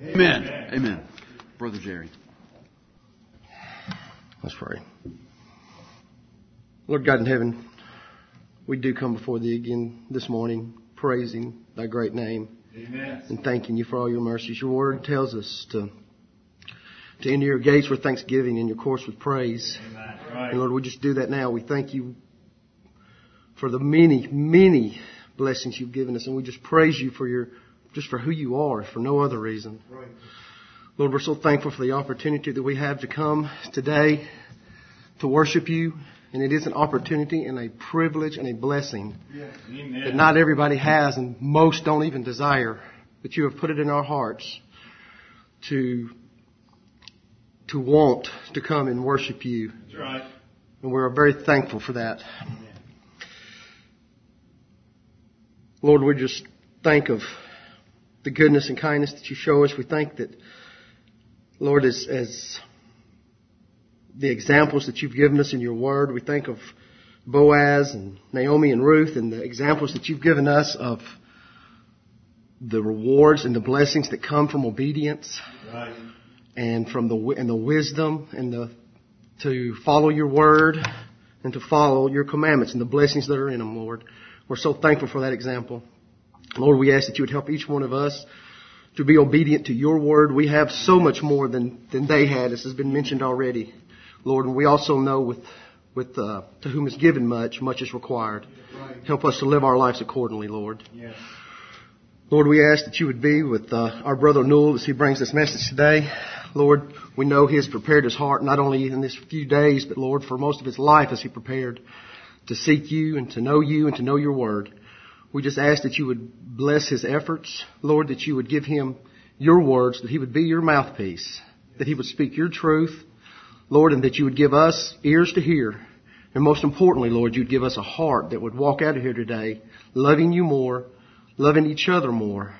Amen. Amen. Brother Jerry. Let's pray. Lord God in heaven, we do come before thee again this morning, praising thy great name. Amen. And thanking you for all your mercies. Your word tells us to to enter your gates with thanksgiving and your courts with praise. Right. And Lord, we just do that now. We thank you for the many, many blessings you've given us, and we just praise you for your just for who you are, for no other reason. Right. Lord, we're so thankful for the opportunity that we have to come today to worship you. And it is an opportunity and a privilege and a blessing Yes. That not everybody has and most don't even desire. But you have put it in our hearts to, to want to come and worship you. That's right. And we're very thankful for that. Lord, we just think of the goodness and kindness that you show us. We think that, Lord, as, as the examples that you've given us in your word, we think of Boaz and Naomi and Ruth and the examples that you've given us of the rewards and the blessings that come from obedience Right. and from the and the wisdom and the to follow your word and to follow your commandments and the blessings that are in them, Lord. We're so thankful for that example. Lord, we ask that you would help each one of us to be obedient to your word. We have so much more than, than they had, as has been mentioned already, Lord. And we also know with, with, uh, to whom is given much, much is required. Right. Help us to live our lives accordingly, Lord. Yes. Lord, we ask that you would be with uh, our brother Newell as he brings this message today. Lord, we know he has prepared his heart not only in this few days, but Lord, for most of his life as he prepared to seek you and to know you and to know your word. We just ask that you would bless his efforts, Lord, that you would give him your words, that he would be your mouthpiece, that he would speak your truth, Lord, and that you would give us ears to hear. And most importantly, Lord, you'd give us a heart that would walk out of here today loving you more, loving each other more,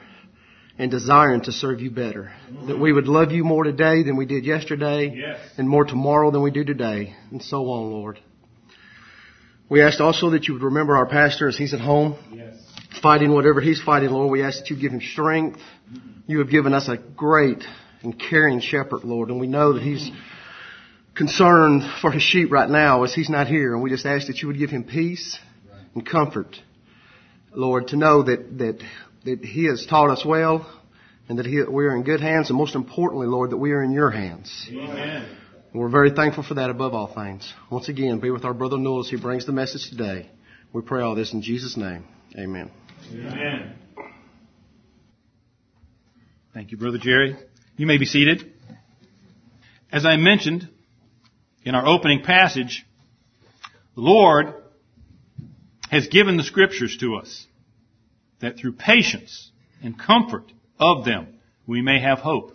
and desiring to serve you better. That we would love you more today than we did yesterday, Yes. and more tomorrow than we do today, and so on, Lord. We ask also that you would remember our pastor as he's at home, Yes. fighting whatever he's fighting, Lord. We ask that you give him strength. You have given us a great and caring shepherd, Lord, and we know that he's concerned for his sheep right now as he's not here, and we just ask that you would give him peace and comfort, Lord, to know that, that, that he has taught us well and that he, we are in good hands, and most importantly, Lord, that we are in your hands. Amen. And we're very thankful for that above all things. Once again, be with our brother Noel as he brings the message today. We pray all this in Jesus' name. Amen. Amen. Thank you, Brother Jerry. You may be seated. As I mentioned in our opening passage, the Lord has given the scriptures to us that through patience and comfort of them we may have hope.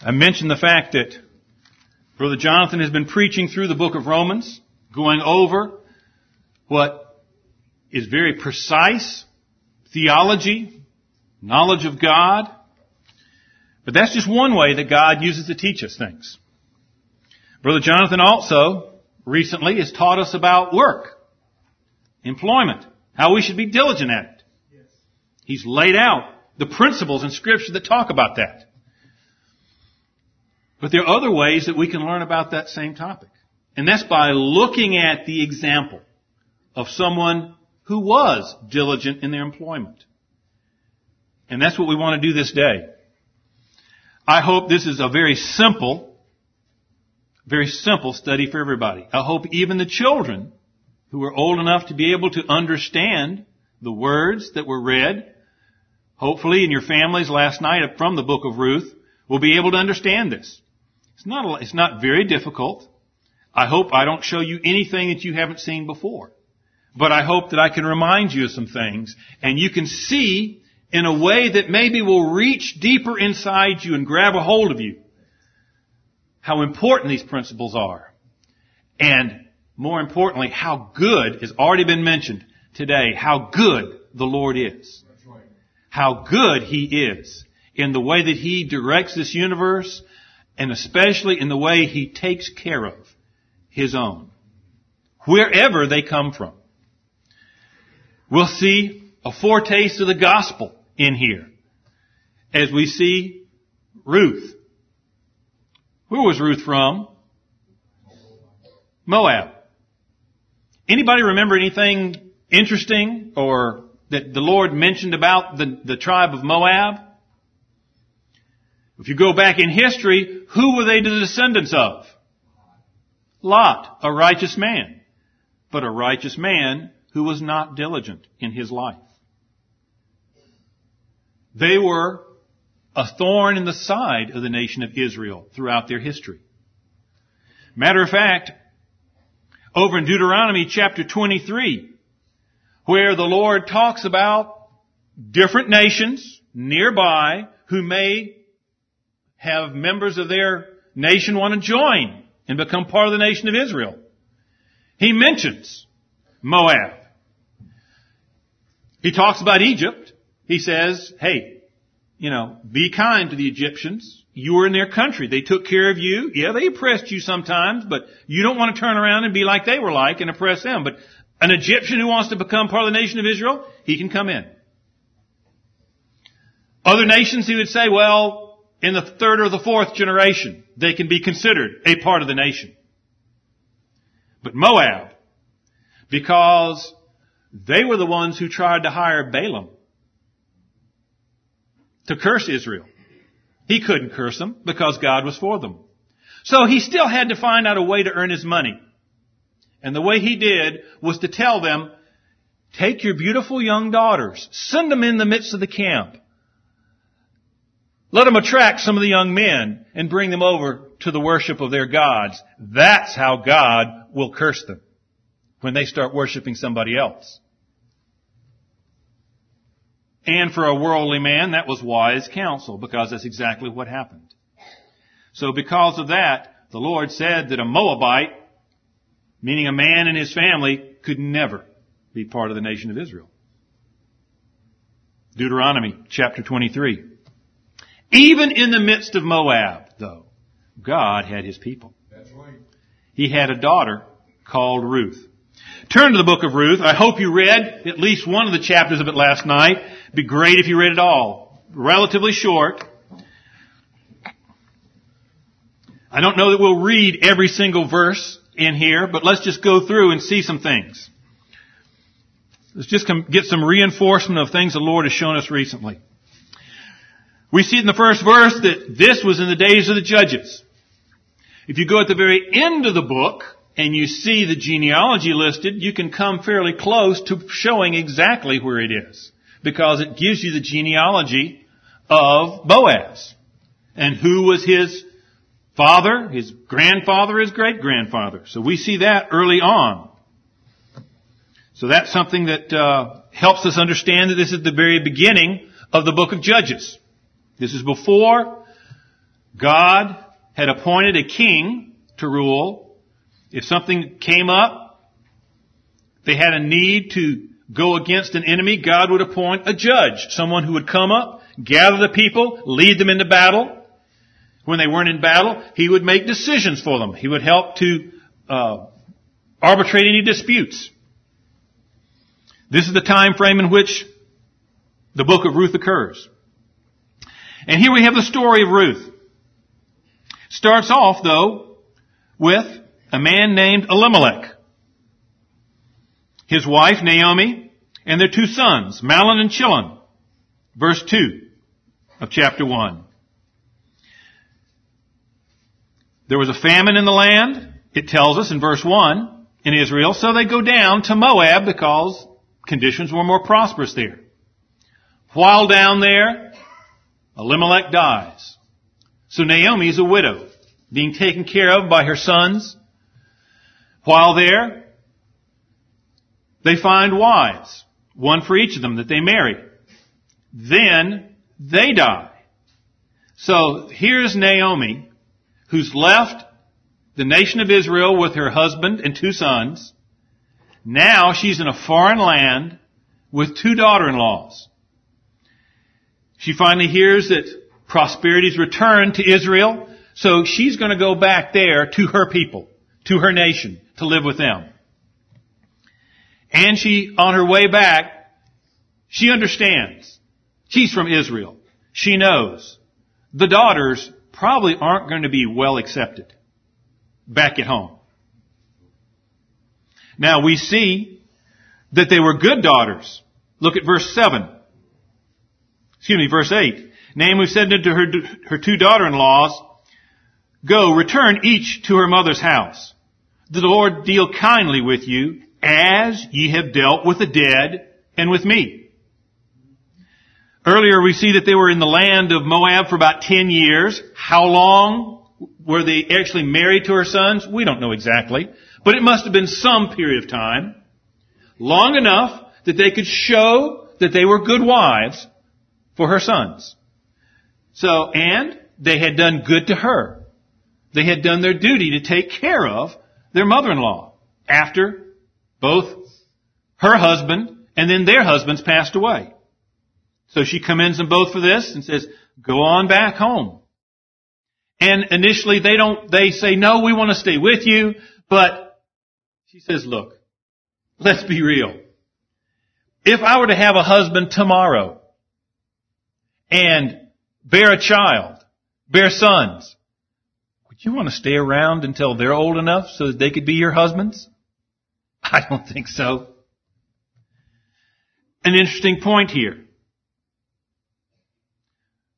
I mentioned the fact that Brother Jonathan has been preaching through the book of Romans, going over what is very precise theology, knowledge of God. But that's just one way that God uses to teach us things. Brother Jonathan also recently has taught us about work, employment, how we should be diligent at it. He's laid out the principles in scripture that talk about that. But there are other ways that we can learn about that same topic. And that's by looking at the example of someone who was diligent in their employment. And that's what we want to do this day. I hope this is a very simple, very simple study for everybody. I hope even the children who are old enough to be able to understand the words that were read, hopefully in your families last night from the book of Ruth, will be able to understand this. It's not, a, it's not very difficult. I hope I don't show you anything that you haven't seen before. But I hope that I can remind you of some things and you can see in a way that maybe will reach deeper inside you and grab a hold of you how important these principles are. And more importantly, how good has already been mentioned today, how good the Lord is. How good He is in the way that He directs this universe and especially in the way He takes care of His own. Wherever they come from. We'll see a foretaste of the gospel in here. as we see Ruth. Where was Ruth from? Moab. Anybody remember anything interesting or that the Lord mentioned about the, the tribe of Moab? If you go back in history, who were they the descendants of? Lot, a righteous man. But a righteous man who was not diligent in his life. They were a thorn in the side of the nation of Israel throughout their history. Matter of fact, over in Deuteronomy chapter 23, where the Lord talks about different nations nearby who may have members of their nation want to join and become part of the nation of Israel. He mentions Moab. He talks about Egypt. He says, hey, you know, be kind to the Egyptians. You were in their country. They took care of you. Yeah, they oppressed you sometimes, but you don't want to turn around and be like they were like and oppress them. But an Egyptian who wants to become part of the nation of Israel, he can come in. Other nations, he would say, well, in the third or the fourth generation, they can be considered a part of the nation. But Moab, because they were the ones who tried to hire Balaam to curse Israel. He couldn't curse them because God was for them. So he still had to find out a way to earn his money. And the way he did was to tell them, take your beautiful young daughters, send them in the midst of the camp. Let them attract some of the young men and bring them over to the worship of their gods. That's how God will curse them when they start worshiping somebody else. And for a worldly man, that was wise counsel because that's exactly what happened. So because of that, the Lord said that a Moabite, meaning a man and his family, could never be part of the nation of Israel. Deuteronomy chapter 23. Even in the midst of Moab, though, God had his people. That's right. He had a daughter called Ruth. Turn to the book of Ruth. I hope you read at least one of the chapters of it last night. It'd be great if you read it all. Relatively short. I don't know that we'll read every single verse in here, but let's just go through and see some things. Let's just get some reinforcement of things the Lord has shown us recently. We see in the first verse that this was in the days of the judges. If you go at the very end of the book and you see the genealogy listed, you can come fairly close to showing exactly where it is. Because it gives you the genealogy of Boaz. And who was his father, his grandfather, his great grandfather. So we see that early on. So that's something that uh, helps us understand that this is the very beginning of the book of Judges. This is before God had appointed a king to rule. If something came up, they had a need to go against an enemy, God would appoint a judge, someone who would come up, gather the people, lead them into battle. When they weren't in battle, he would make decisions for them. He would help to uh, arbitrate any disputes. This is the time frame in which the book of Ruth occurs. And here we have the story of Ruth. Starts off though with a man named Elimelech. His wife Naomi and their two sons, Mahlon and Chilion. Verse 2 of chapter 1. There was a famine in the land, it tells us in verse 1, in Israel, so they go down to Moab because conditions were more prosperous there. While down there, Elimelech dies. So Naomi is a widow, being taken care of by her sons. While there, they find wives, one for each of them that they marry. Then they die. So here's Naomi, who's left the nation of Israel with her husband and two sons. Now she's in a foreign land with two daughter-in-laws. She finally hears that prosperity's returned to Israel, so she's going to go back there to her people, to her nation, to live with them. And she, on her way back, she understands. She's from Israel. she knows the daughters probably aren't going to be well accepted back at home. Now we see that they were good daughters. Look at verse 7. Excuse me, verse 8. Naomi said to her, her two daughter-in-laws, Go, return each to her mother's house. The Lord deal kindly with you as ye have dealt with the dead and with me. Earlier we see that they were in the land of Moab for about 10 years. How long were they actually married to her sons? We don't know exactly, but it must have been some period of time. Long enough that they could show that they were good wives for her sons. So, and they had done good to her. They had done their duty to take care of their mother-in-law after both her husband and then their husbands passed away. So she commends them both for this and says, go on back home. And initially they don't, they say, no, we want to stay with you, but she says, look, let's be real. If I were to have a husband tomorrow and bear a child, bear sons, would you want to stay around until they're old enough so that they could be your husbands? I don't think so. An interesting point here.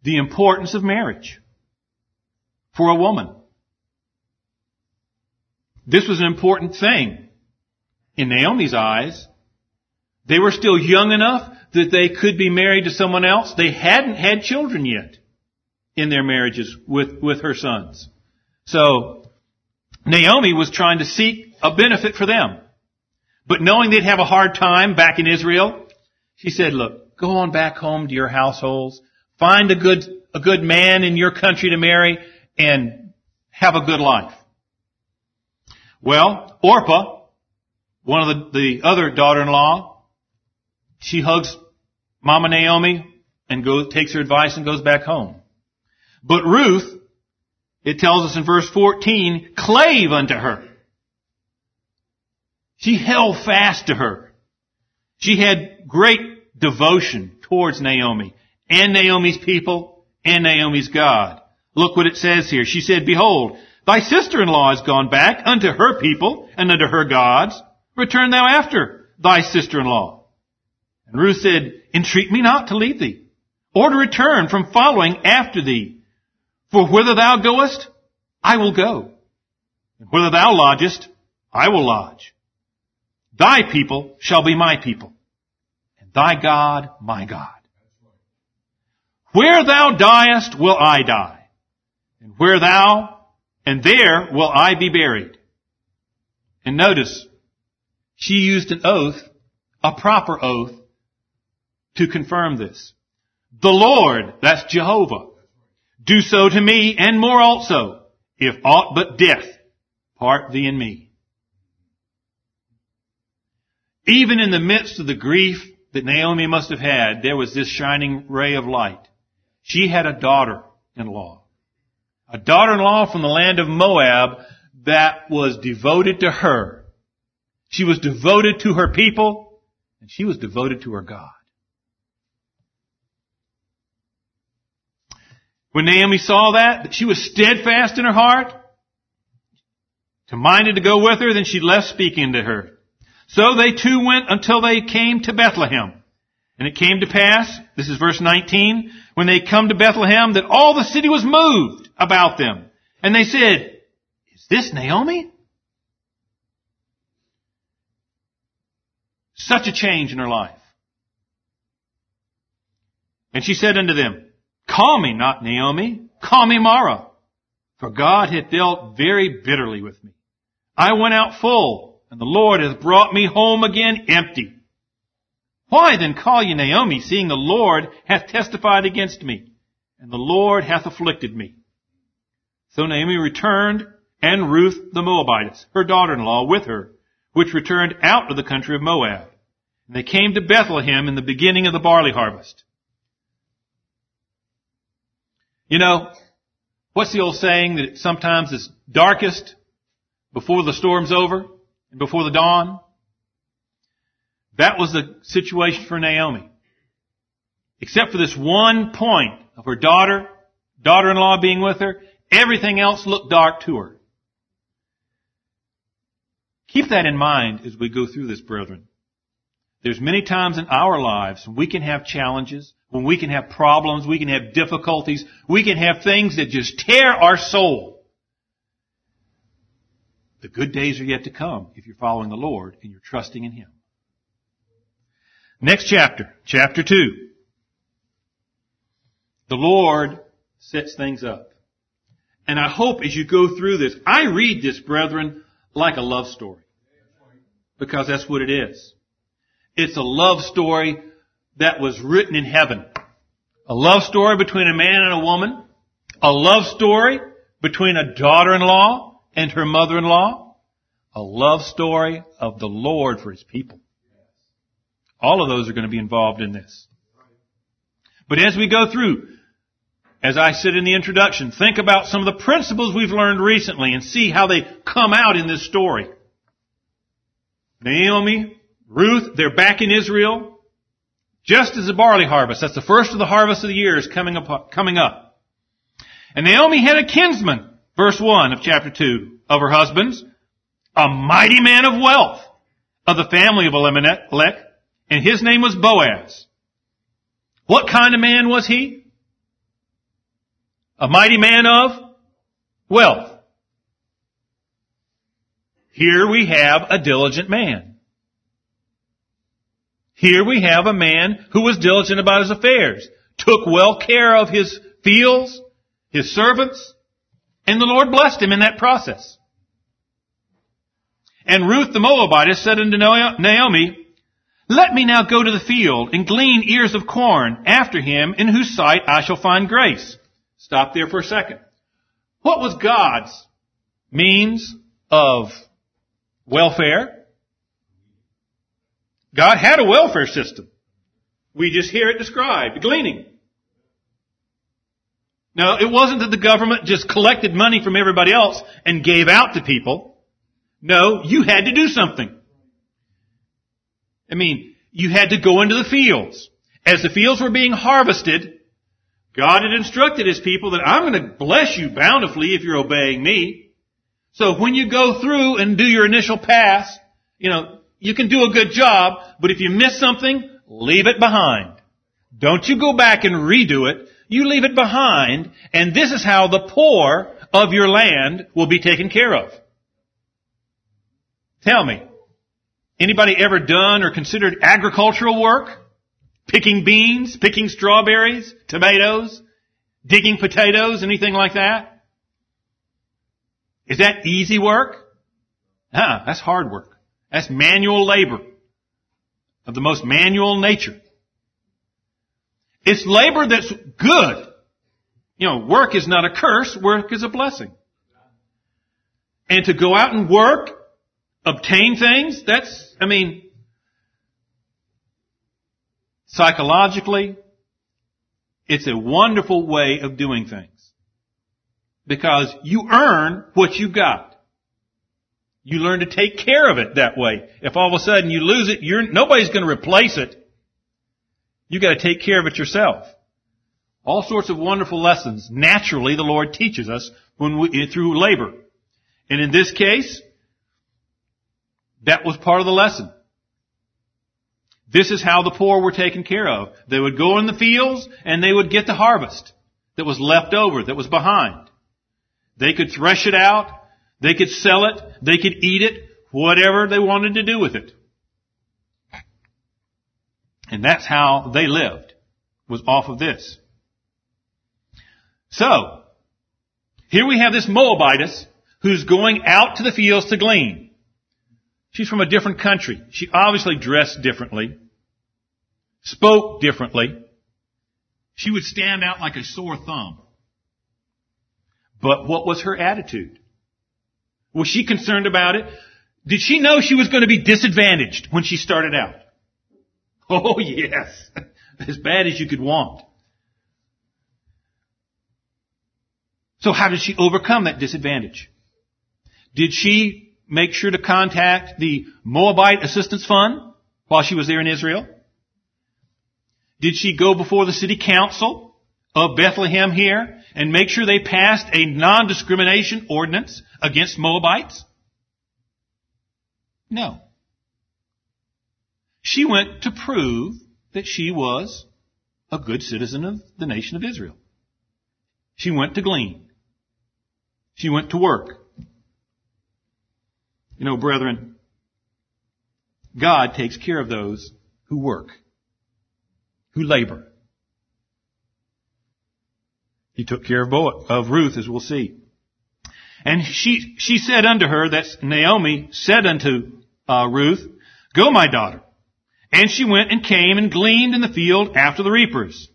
The importance of marriage for a woman. This was an important thing in Naomi's eyes. They were still young enough that they could be married to someone else. They hadn't had children yet in their marriages with, with her sons. So, Naomi was trying to seek a benefit for them. But knowing they'd have a hard time back in Israel, she said, look, go on back home to your households, find a good, a good man in your country to marry, and have a good life. Well, Orpah, one of the, the other daughter-in-law, she hugs Mama Naomi and goes, takes her advice and goes back home. But Ruth, it tells us in verse 14, clave unto her. She held fast to her. She had great devotion towards Naomi and Naomi's people and Naomi's God. Look what it says here. She said, Behold, thy sister-in-law is gone back unto her people and unto her gods. Return thou after thy sister-in-law. And Ruth said, Entreat me not to leave thee, or to return from following after thee. For whither thou goest, I will go. And whither thou lodgest, I will lodge. Thy people shall be my people, and thy God my God. Where thou diest will I die, and where thou, and there will I be buried. And notice, she used an oath, a proper oath, to confirm this. The Lord, that's Jehovah, do so to me and more also, if aught but death part thee and me. Even in the midst of the grief that Naomi must have had, there was this shining ray of light. She had a daughter-in-law. A daughter-in-law from the land of Moab that was devoted to her. She was devoted to her people, and she was devoted to her God. When Naomi saw that, that she was steadfast in her heart, to minded to go with her, then she left speaking to her. So they two went until they came to Bethlehem. And it came to pass, this is verse 19, when they come to Bethlehem, that all the city was moved about them. And they said, Is this Naomi? Such a change in her life. And she said unto them, Call me not Naomi, call me Mara, for God hath dealt very bitterly with me. I went out full, and the Lord hath brought me home again empty. Why then call ye Naomi, seeing the Lord hath testified against me, and the Lord hath afflicted me? So Naomi returned, and Ruth the Moabitess, her daughter-in-law, with her, which returned out of the country of Moab. And they came to Bethlehem in the beginning of the barley harvest. You know, what's the old saying that sometimes it's darkest before the storm's over? And before the dawn. That was the situation for Naomi. Except for this one point of her daughter, daughter-in-law being with her. Everything else looked dark to her. Keep that in mind as we go through this, brethren. There's many times in our lives we can have challenges, when we can have problems, we can have difficulties, we can have things that just tear our soul. The good days are yet to come if you're following the Lord and you're trusting in Him. Next chapter, chapter 2. The Lord sets things up. And I hope as you go through this, I read this, brethren, like a love story. Because that's what it is. It's a love story that was written in heaven. A love story between a man and a woman. A love story between a daughter-in-law and her mother-in-law. A love story of the Lord for His people. All of those are going to be involved in this. But as we go through, as I said in the introduction, think about some of the principles we've learned recently and see how they come out in this story. Naomi, Ruth, they're back in Israel. Just as the barley harvest, that's the first of the harvest of the year is coming up, coming up. And Naomi had a kinsman, verse 1 of chapter 2, of her husbands, a mighty man of wealth of the family of Elimelech, and his name was Boaz. What kind of man was he? A mighty man of wealth. Here we have a diligent man. Here we have a man who was diligent about his affairs, took well care of his fields, his servants, and the Lord blessed him in that process. And Ruth the Moabitess said unto Naomi, Let me now go to the field and glean ears of corn after him in whose sight I shall find grace. Stop there for a second. What was God's means of welfare? God had a welfare system. We just hear it described, gleaning. Now, it wasn't that the government just collected money from everybody else and gave out to people. No, you had to do something. I mean, you had to go into the fields. As the fields were being harvested, God had instructed His people that I'm going to bless you bountifully if you're obeying me. So when you go through and do your initial pass, you know, you can do a good job, but if you miss something, leave it behind. Don't you go back and redo it. You leave it behind, and this is how the poor of your land will be taken care of. Tell me, anybody ever done or considered agricultural work? Picking beans, picking strawberries, tomatoes, digging potatoes, anything like that? Is that easy work? Ah, that's hard work. That's manual labor of the most manual nature. It's labor that's good. You know, work is not a curse, work is a blessing. And to go out and work, obtain things, that's, I mean, Psychologically, it's a wonderful way of doing things. Because you earn what you got. You learn to take care of it that way. If all of a sudden you lose it, nobody's going to replace it. You got to take care of it yourself. All sorts of wonderful lessons. Naturally, the Lord teaches us when we, through labor. And in this case, that was part of the lesson. This is how the poor were taken care of. They would go in the fields and they would get the harvest that was left over, that was behind. They could thresh it out. They could sell it. They could eat it. Whatever they wanted to do with it. And that's how they lived, was off of this. So, here we have this Moabitess who's going out to the fields to glean. She's from a different country. She obviously dressed differently spoke differently, she would stand out like a sore thumb. But what was her attitude? Was she concerned about it? Did she know she was going to be disadvantaged when she started out? Oh yes. As bad as you could want. So how did she overcome that disadvantage? Did she make sure to contact the Moabite Assistance Fund while she was there in Israel? Did she go before the city council of Bethlehem here and make sure they passed a non-discrimination ordinance against Moabites? No. She went to prove that she was a good citizen of the nation of Israel. She went to glean. She went to work. You know, brethren, God takes care of those who work, who labor. He took care of, Bo- of Ruth, as we'll see. And she, she said unto her, that's Naomi said unto uh, Ruth, Go, my daughter. And she went and came and gleaned in the field after the reapers.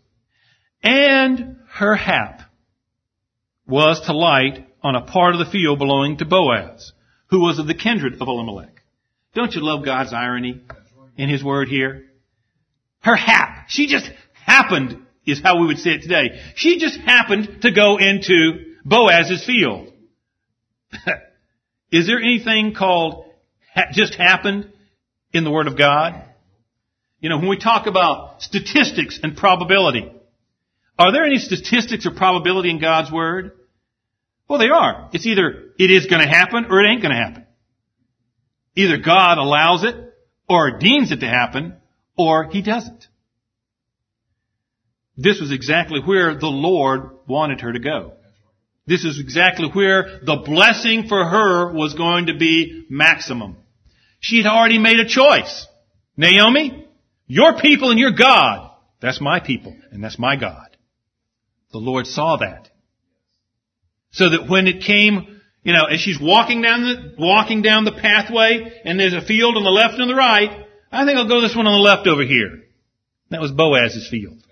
And her hap was to light on a part of the field belonging to Boaz, who was of the kindred of Elimelech. Don't you love God's irony in His word here? Her hap. She just happened, is how we would say it today. She just happened to go into Boaz's field. is there anything called ha- just happened in the Word of God? You know, when we talk about statistics and probability, are there any statistics or probability in God's Word? Well, they are. It's either it is going to happen or it ain't going to happen. Either God allows it or deems it to happen or He doesn't. This was exactly where the Lord wanted her to go. This is exactly where the blessing for her was going to be maximum. She had already made a choice. Naomi, your people and your God, that's my people and that's my God. The Lord saw that. So that when it came, you know, as she's walking down the, walking down the pathway and there's a field on the left and the right, I think I'll go this one on the left over here. That was Boaz's field.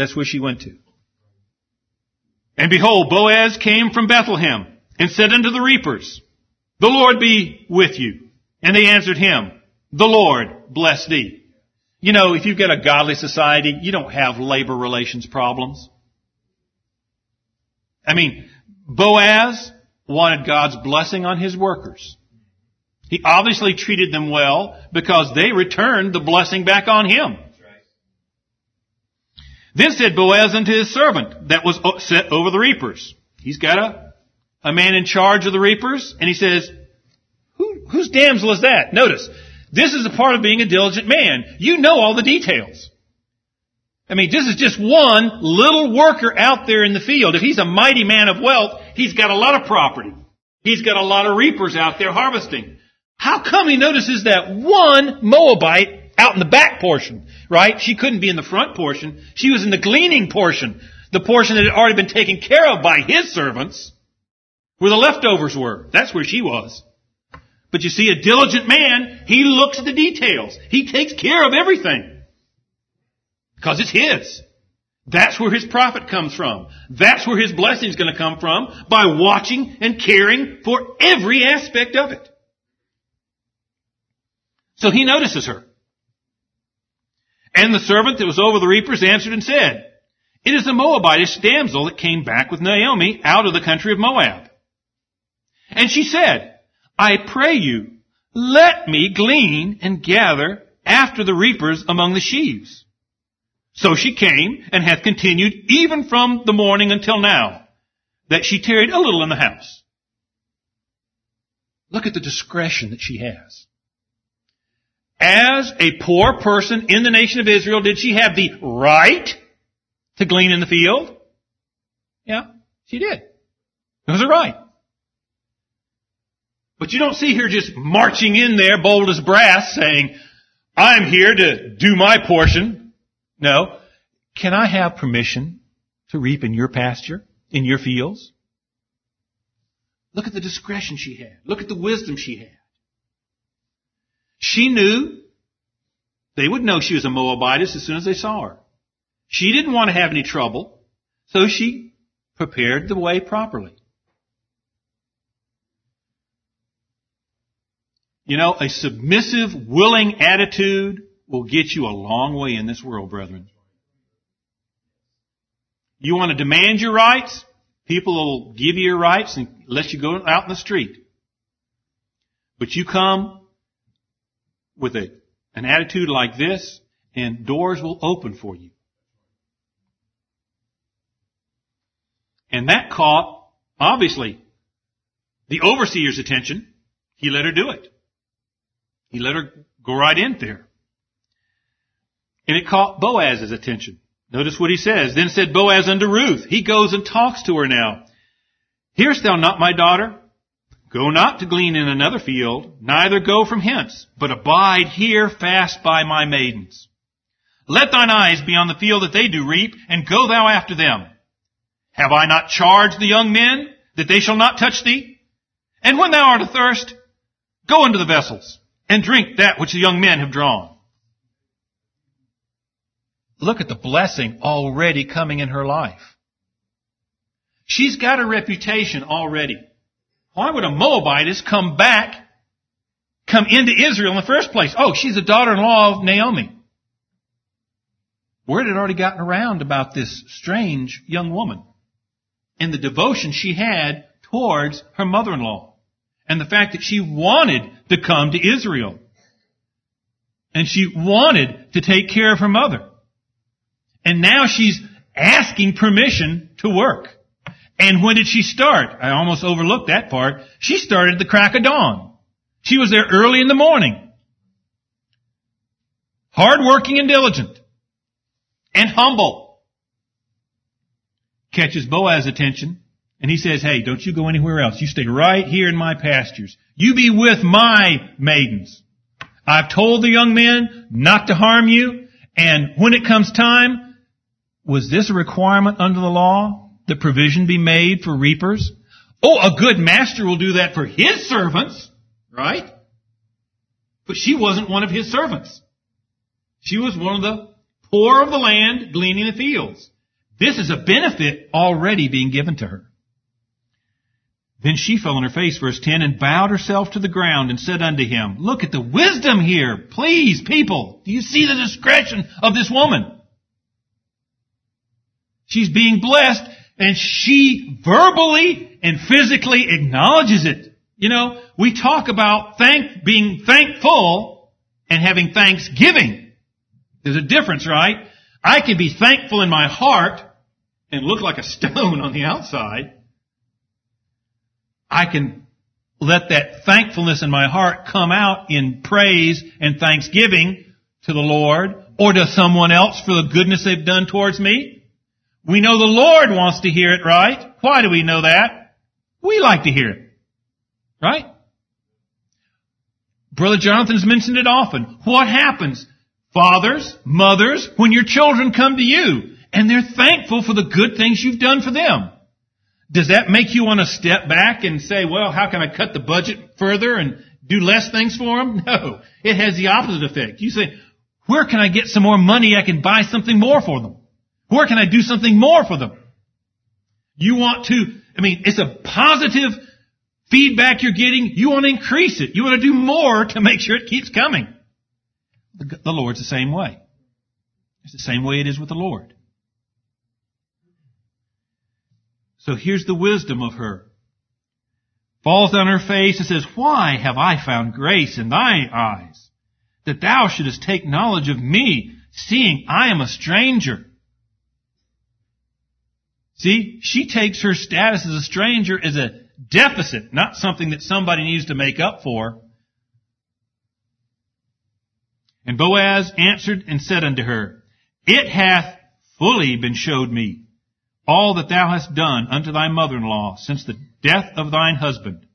That's where she went to. And behold, Boaz came from Bethlehem and said unto the reapers, The Lord be with you. And they answered him, The Lord bless thee. You know, if you've got a godly society, you don't have labor relations problems. I mean, Boaz wanted God's blessing on his workers. He obviously treated them well because they returned the blessing back on him. Then said Boaz unto his servant that was set over the reapers. He's got a, a man in charge of the reapers, and he says, Who, whose damsel is that? Notice, this is a part of being a diligent man. You know all the details. I mean, this is just one little worker out there in the field. If he's a mighty man of wealth, he's got a lot of property. He's got a lot of reapers out there harvesting. How come he notices that one Moabite out in the back portion, right? She couldn't be in the front portion. She was in the gleaning portion, the portion that had already been taken care of by his servants, where the leftovers were. That's where she was. But you see, a diligent man, he looks at the details. He takes care of everything. Because it's his. That's where his profit comes from. That's where his blessing is going to come from by watching and caring for every aspect of it. So he notices her. And the servant that was over the reapers answered and said, It is a Moabitish damsel that came back with Naomi out of the country of Moab. And she said, I pray you, let me glean and gather after the reapers among the sheaves. So she came and hath continued even from the morning until now, that she tarried a little in the house. Look at the discretion that she has. As a poor person in the nation of Israel, did she have the right to glean in the field? Yeah, she did. It was her right. But you don't see her just marching in there bold as brass saying, I'm here to do my portion. No. Can I have permission to reap in your pasture, in your fields? Look at the discretion she had. Look at the wisdom she had. She knew they would know she was a Moabitess as soon as they saw her. She didn't want to have any trouble, so she prepared the way properly. You know, a submissive, willing attitude will get you a long way in this world, brethren. You want to demand your rights? People will give you your rights and let you go out in the street. But you come with a, an attitude like this and doors will open for you. And that caught, obviously, the overseer's attention. He let her do it. He let her go right in there. And it caught Boaz's attention. Notice what he says. Then said Boaz unto Ruth. He goes and talks to her now. Hearest thou not, my daughter? Go not to glean in another field, neither go from hence, but abide here fast by my maidens. Let thine eyes be on the field that they do reap, and go thou after them. Have I not charged the young men that they shall not touch thee? And when thou art athirst, go into the vessels, and drink that which the young men have drawn. Look at the blessing already coming in her life. She's got a reputation already. Why would a Moabitess come back, come into Israel in the first place? Oh, she's the daughter-in-law of Naomi. Word had already gotten around about this strange young woman and the devotion she had towards her mother-in-law and the fact that she wanted to come to Israel and she wanted to take care of her mother. And now she's asking permission to work. And when did she start? I almost overlooked that part. She started at the crack of dawn. She was there early in the morning. Hardworking and diligent. And humble. Catches Boaz's attention. And he says, hey, don't you go anywhere else. You stay right here in my pastures. You be with my maidens. I've told the young men not to harm you. And when it comes time, was this a requirement under the law? That provision be made for reapers. Oh, a good master will do that for his servants, right? But she wasn't one of his servants. She was one of the poor of the land gleaning the fields. This is a benefit already being given to her. Then she fell on her face, verse 10, and bowed herself to the ground and said unto him, Look at the wisdom here. Please, people, do you see the discretion of this woman? She's being blessed and she verbally and physically acknowledges it. You know, we talk about thank, being thankful and having thanksgiving. There's a difference, right? I can be thankful in my heart and look like a stone on the outside. I can let that thankfulness in my heart come out in praise and thanksgiving to the Lord or to someone else for the goodness they've done towards me. We know the Lord wants to hear it, right? Why do we know that? We like to hear it. Right? Brother Jonathan's mentioned it often. What happens? Fathers, mothers, when your children come to you and they're thankful for the good things you've done for them. Does that make you want to step back and say, well, how can I cut the budget further and do less things for them? No. It has the opposite effect. You say, where can I get some more money I can buy something more for them? Where can I do something more for them? You want to, I mean, it's a positive feedback you're getting. You want to increase it. You want to do more to make sure it keeps coming. The, Lord's the same way. It's the same way it is with the Lord. So here's the wisdom of her. Falls on her face and says, Why have I found grace in thy eyes, that thou shouldest take knowledge of me, seeing I am a stranger? See, she takes her status as a stranger as a deficit, not something that somebody needs to make up for. And Boaz answered and said unto her, It hath fully been showed me all that thou hast done unto thy mother-in-law since the death of thine husband,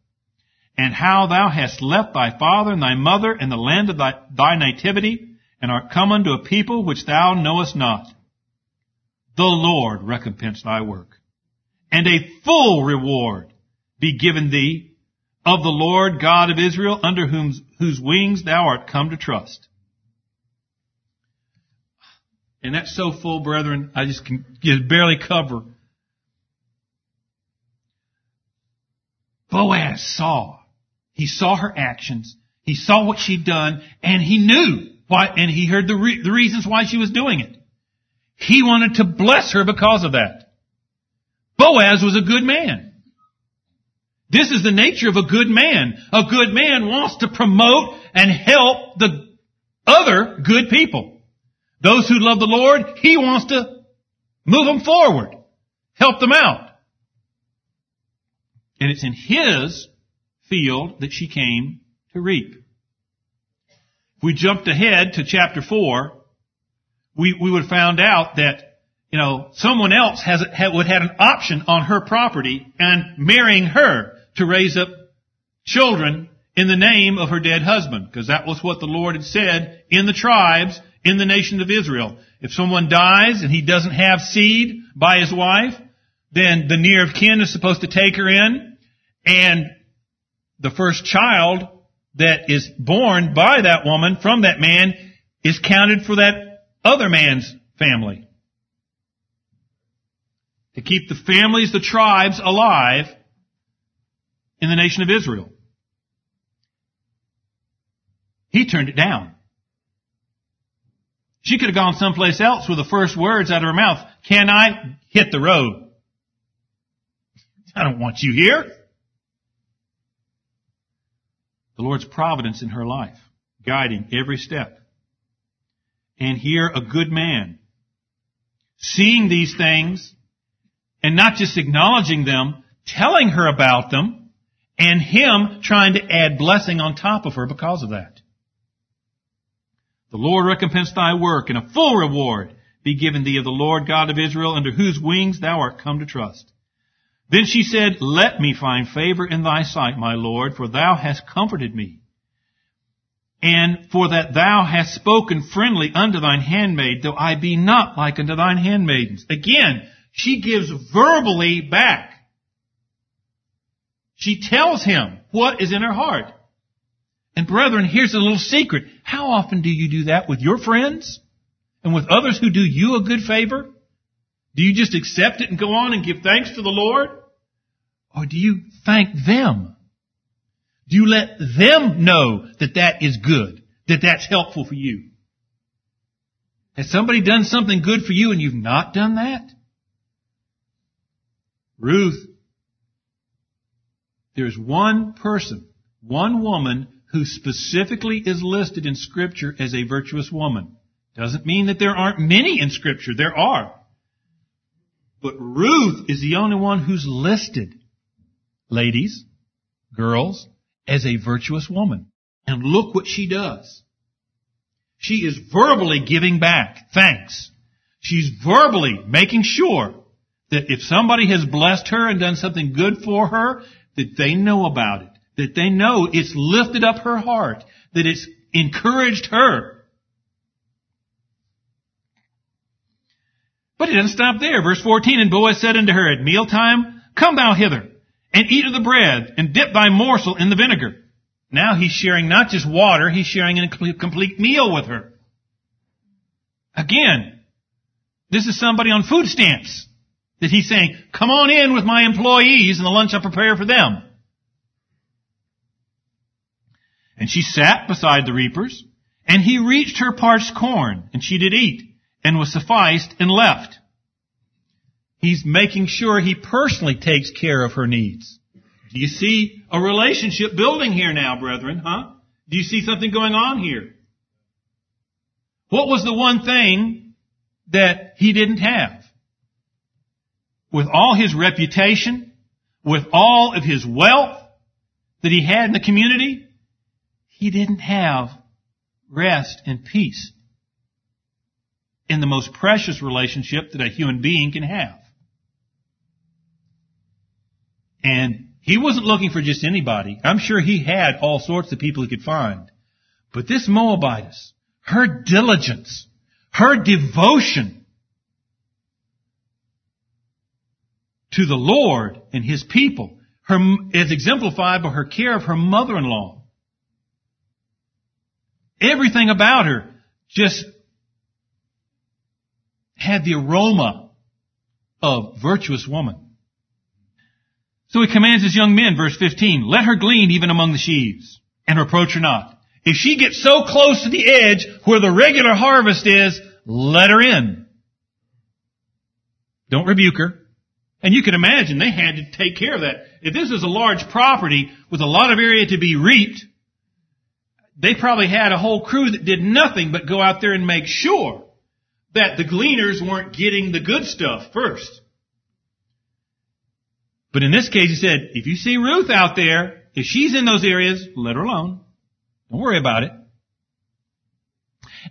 and how thou hast left thy father and thy mother and the land of thy, thy nativity, and art come unto a people which thou knowest not the Lord recompense thy work, and a full reward be given thee of the Lord God of Israel, under whose, whose wings thou art come to trust. And that's so full, brethren, I just can just barely cover. Boaz saw. He saw her actions. He saw what she'd done, and he knew why, and he heard the, re- the reasons why she was doing it. He wanted to bless her because of that. Boaz was a good man. This is the nature of a good man. A good man wants to promote and help the other good people. Those who love the Lord, he wants to move them forward, help them out. And it's in his field that she came to reap. If we jumped ahead to chapter 4, we, we would have found out that, you know, someone else has, had, would had an option on her property and marrying her to raise up children in the name of her dead husband, because that was what the Lord had said in the tribes in the nation of Israel. If someone dies and he doesn't have seed by his wife, then the near of kin is supposed to take her in, and the first child that is born by that woman from that man is counted for that other man's family. To keep the families, the tribes alive in the nation of Israel. He turned it down. She could have gone someplace else with the first words out of her mouth. Can I hit the road? I don't want you here. The Lord's providence in her life, guiding every step. And here a good man, seeing these things and not just acknowledging them, telling her about them, and him trying to add blessing on top of her because of that. The Lord recompense thy work, and a full reward be given thee of the Lord God of Israel, under whose wings thou art come to trust. Then she said, Let me find favor in thy sight, my Lord, for thou hast comforted me. And for that thou hast spoken friendly unto thine handmaid, though I be not like unto thine handmaidens. Again, she gives verbally back. She tells him what is in her heart. And brethren, here's a little secret. How often do you do that with your friends? And with others who do you a good favor? Do you just accept it and go on and give thanks to the Lord? Or do you thank them? Do you let them know that that is good? That that's helpful for you? Has somebody done something good for you and you've not done that? Ruth, there's one person, one woman who specifically is listed in Scripture as a virtuous woman. Doesn't mean that there aren't many in Scripture. There are. But Ruth is the only one who's listed, ladies, girls, as a virtuous woman. And look what she does. She is verbally giving back thanks. She's verbally making sure that if somebody has blessed her and done something good for her, that they know about it that they know it's lifted up her heart, that it's encouraged her. But it doesn't stop there. Verse 14, and Boaz said unto her at mealtime, Come thou hither, and eat of the bread, and dip thy morsel in the vinegar. Now he's sharing not just water, he's sharing a complete meal with her. Again, this is somebody on food stamps that he's saying, come on in with my employees and the lunch I prepare for them. And she sat beside the reapers, and he reached her parched corn, and she did eat, and was sufficed, and left. He's making sure he personally takes care of her needs. Do you see a relationship building here now, brethren, huh? Do you see something going on here? What was the one thing that he didn't have? With all his reputation, with all of his wealth that he had in the community, he didn't have rest and peace in the most precious relationship that a human being can have. And he wasn't looking for just anybody. I'm sure he had all sorts of people he could find. But this Moabitess, her diligence, her devotion to the Lord and his people, her, is exemplified by her care of her mother-in-law. Everything about her just had the aroma of virtuous woman. So he commands his young men, verse 15, let her glean even among the sheaves and reproach her not. If she gets so close to the edge where the regular harvest is, let her in. Don't rebuke her. And you can imagine they had to take care of that. If this is a large property with a lot of area to be reaped, they probably had a whole crew that did nothing but go out there and make sure that the gleaners weren't getting the good stuff first. But in this case, he said, if you see Ruth out there, if she's in those areas, let her alone. Don't worry about it.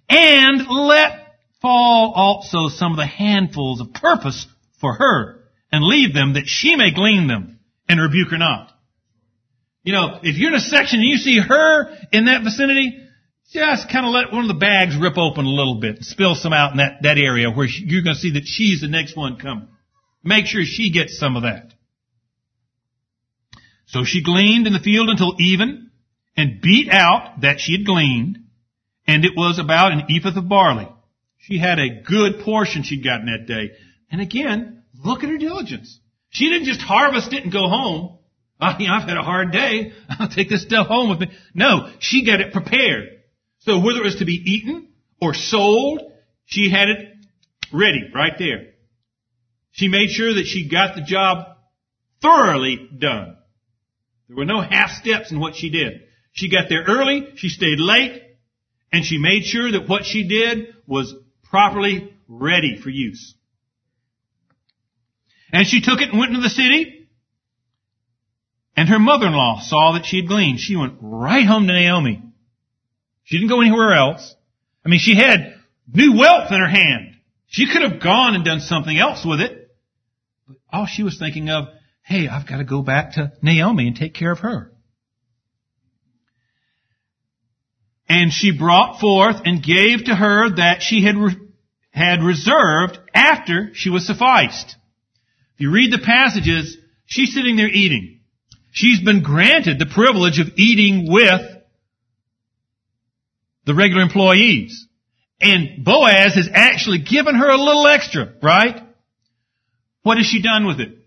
And let fall also some of the handfuls of purpose for her, and leave them that she may glean them, and rebuke her not. You know, if you're in a section and you see her in that vicinity, just kind of let one of the bags rip open a little bit, and spill some out in that, that area where you're going to see that she's the next one coming. Make sure she gets some of that. So she gleaned in the field until even, and beat out that she had gleaned, and it was about an ephah of barley. She had a good portion she'd gotten that day. And again, look at her diligence. She didn't just harvest it and go home. I I've had a hard day. I'll take this stuff home with me. No, she got it prepared. So whether it was to be eaten or sold, she had it ready right there. She made sure that she got the job thoroughly done. There were no half steps in what she did. She got there early, she stayed late, and she made sure that what she did was properly ready for use. And she took it and went into the city, and her mother-in-law saw that she had gleaned. She went right home to Naomi. She didn't go anywhere else. I mean, she had new wealth in her hand. She could have gone and done something else with it. But all she was thinking of hey, I've got to go back to Naomi and take care of her. And she brought forth and gave to her that she had, re- had reserved after she was sufficed. If you read the passages, she's sitting there eating. She's been granted the privilege of eating with the regular employees. And Boaz has actually given her a little extra, right? What has she done with it?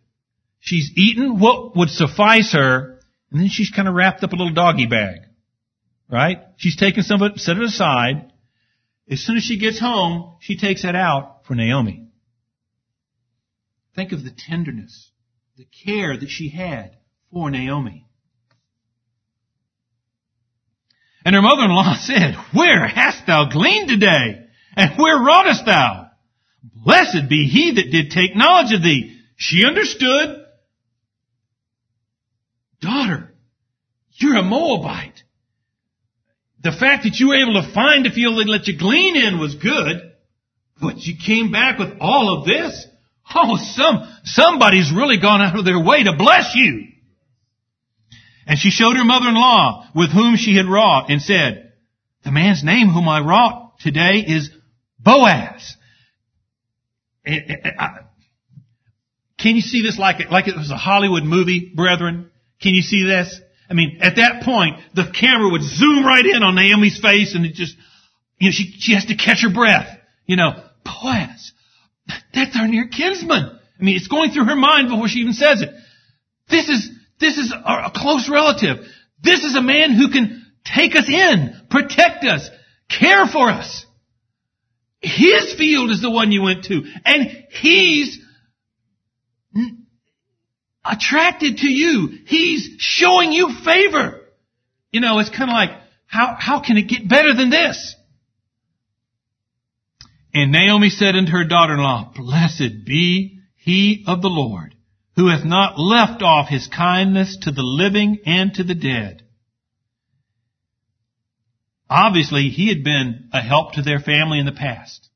She's eaten what would suffice her, and then she's kind of wrapped up a little doggy bag. Right? She's taken some of it, set it aside. As soon as she gets home, she takes that out for Naomi. Think of the tenderness, the care that she had for Naomi. And her mother-in-law said, Where hast thou gleaned today? And where wroughtest thou? Blessed be he that did take knowledge of thee. She understood daughter, you're a Moabite. The fact that you were able to find a field and let you glean in was good, but you came back with all of this. Oh, some, somebody's really gone out of their way to bless you. And she showed her mother-in-law with whom she had wrought and said, the man's name whom I wrought today is Boaz. Eh, eh, eh, can you see this like, like it was a Hollywood movie, brethren? Can you see this? I mean, at that point, the camera would zoom right in on Naomi's face and it just, you know, she, she has to catch her breath. You know, Boaz, that's our near kinsman. I mean, it's going through her mind before she even says it. This is, this is a close relative. This is a man who can take us in, protect us, care for us. His field is the one you went to. And he's attracted to you. He's showing you favor. You know, it's kind of like, how, how can it get better than this? And Naomi said unto her daughter-in-law, Blessed be he of the Lord, who hath not left off his kindness to the living and to the dead. Obviously, he had been a help to their family in the past.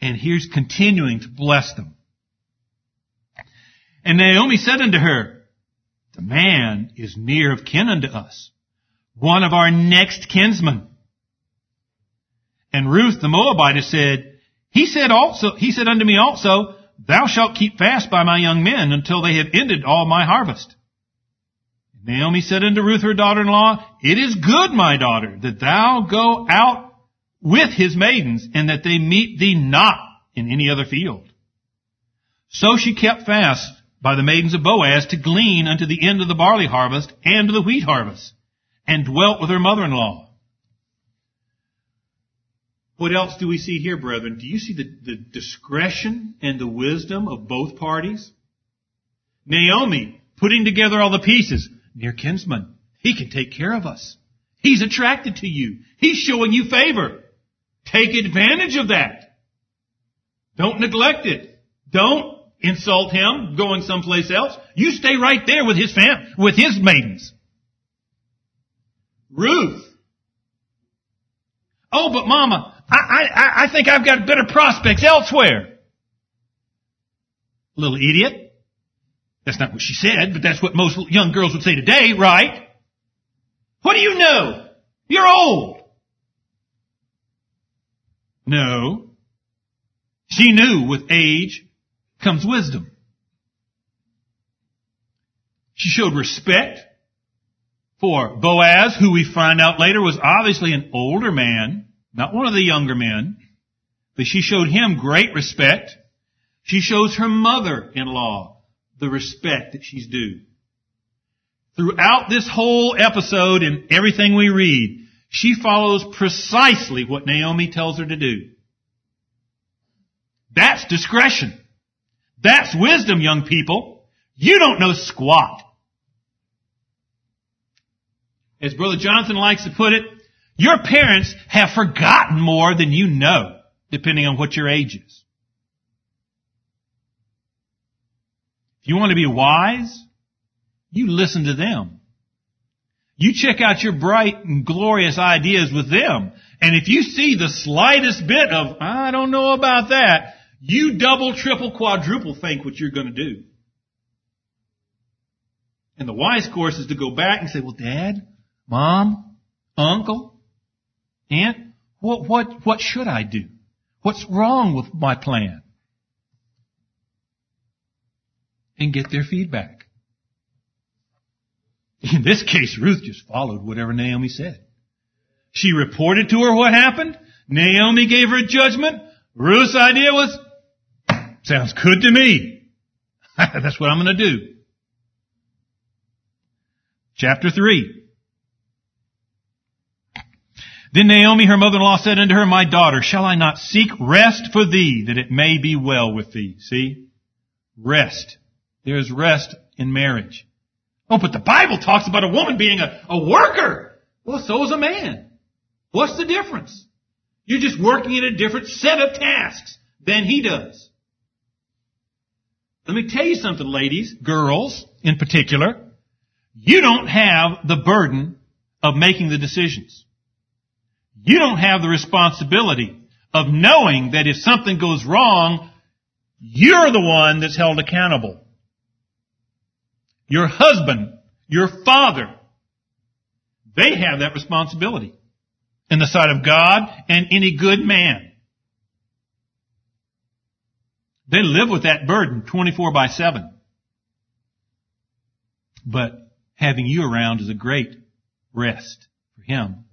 And here's continuing to bless them. And Naomi said unto her, The man is near of kin unto us, one of our next kinsmen. And Ruth the Moabitess said, He said also, he said unto me also, Thou shalt keep fast by my young men until they have ended all my harvest. Naomi said unto Ruth her daughter-in-law, It is good, my daughter, that thou go out with his maidens, and that they meet thee not in any other field. So she kept fast by the maidens of Boaz to glean unto the end of the barley harvest and to the wheat harvest, and dwelt with her mother-in-law. What else do we see here, brethren? Do you see the, the discretion and the wisdom of both parties? Naomi putting together all the pieces. Near kinsman, he can take care of us. He's attracted to you. He's showing you favor. Take advantage of that. Don't neglect it. Don't insult him going someplace else. You stay right there with his fam, with his maidens. Ruth. Oh, but mama, I, I, I think I've got better prospects elsewhere. Little idiot. That's not what she said, but that's what most young girls would say today, right? What do you know? You're old. No. She knew with age comes wisdom. She showed respect for Boaz, who we find out later was obviously an older man, not one of the younger men, but she showed him great respect. She shows her mother-in-law the respect that she's due. Throughout this whole episode and everything we read, she follows precisely what Naomi tells her to do. That's discretion. That's wisdom, young people. You don't know squat. As Brother Jonathan likes to put it, your parents have forgotten more than you know, depending on what your age is. If you want to be wise, you listen to them. You check out your bright and glorious ideas with them. And if you see the slightest bit of, I don't know about that, you double, triple, quadruple think what you're going to do. And the wise course is to go back and say, well, dad, mom, uncle, aunt, what, what, what should I do? What's wrong with my plan? And get their feedback. In this case, Ruth just followed whatever Naomi said. She reported to her what happened. Naomi gave her a judgment. Ruth's idea was, Sounds good to me. That's what I'm going to do. Chapter 3. Then Naomi, her mother-in-law, said unto her, My daughter, shall I not seek rest for thee, that it may be well with thee? See? Rest. There is rest in marriage. Oh, but the Bible talks about a woman being a, a worker. Well, so is a man. What's the difference? You're just working in a different set of tasks than he does. Let me tell you something, ladies, girls in particular. You don't have the burden of making the decisions. You don't have the responsibility of knowing that if something goes wrong, you're the one that's held accountable. Your husband, your father, they have that responsibility in the sight of God and any good man. They live with that burden 24 by 7. But having you around is a great rest for him.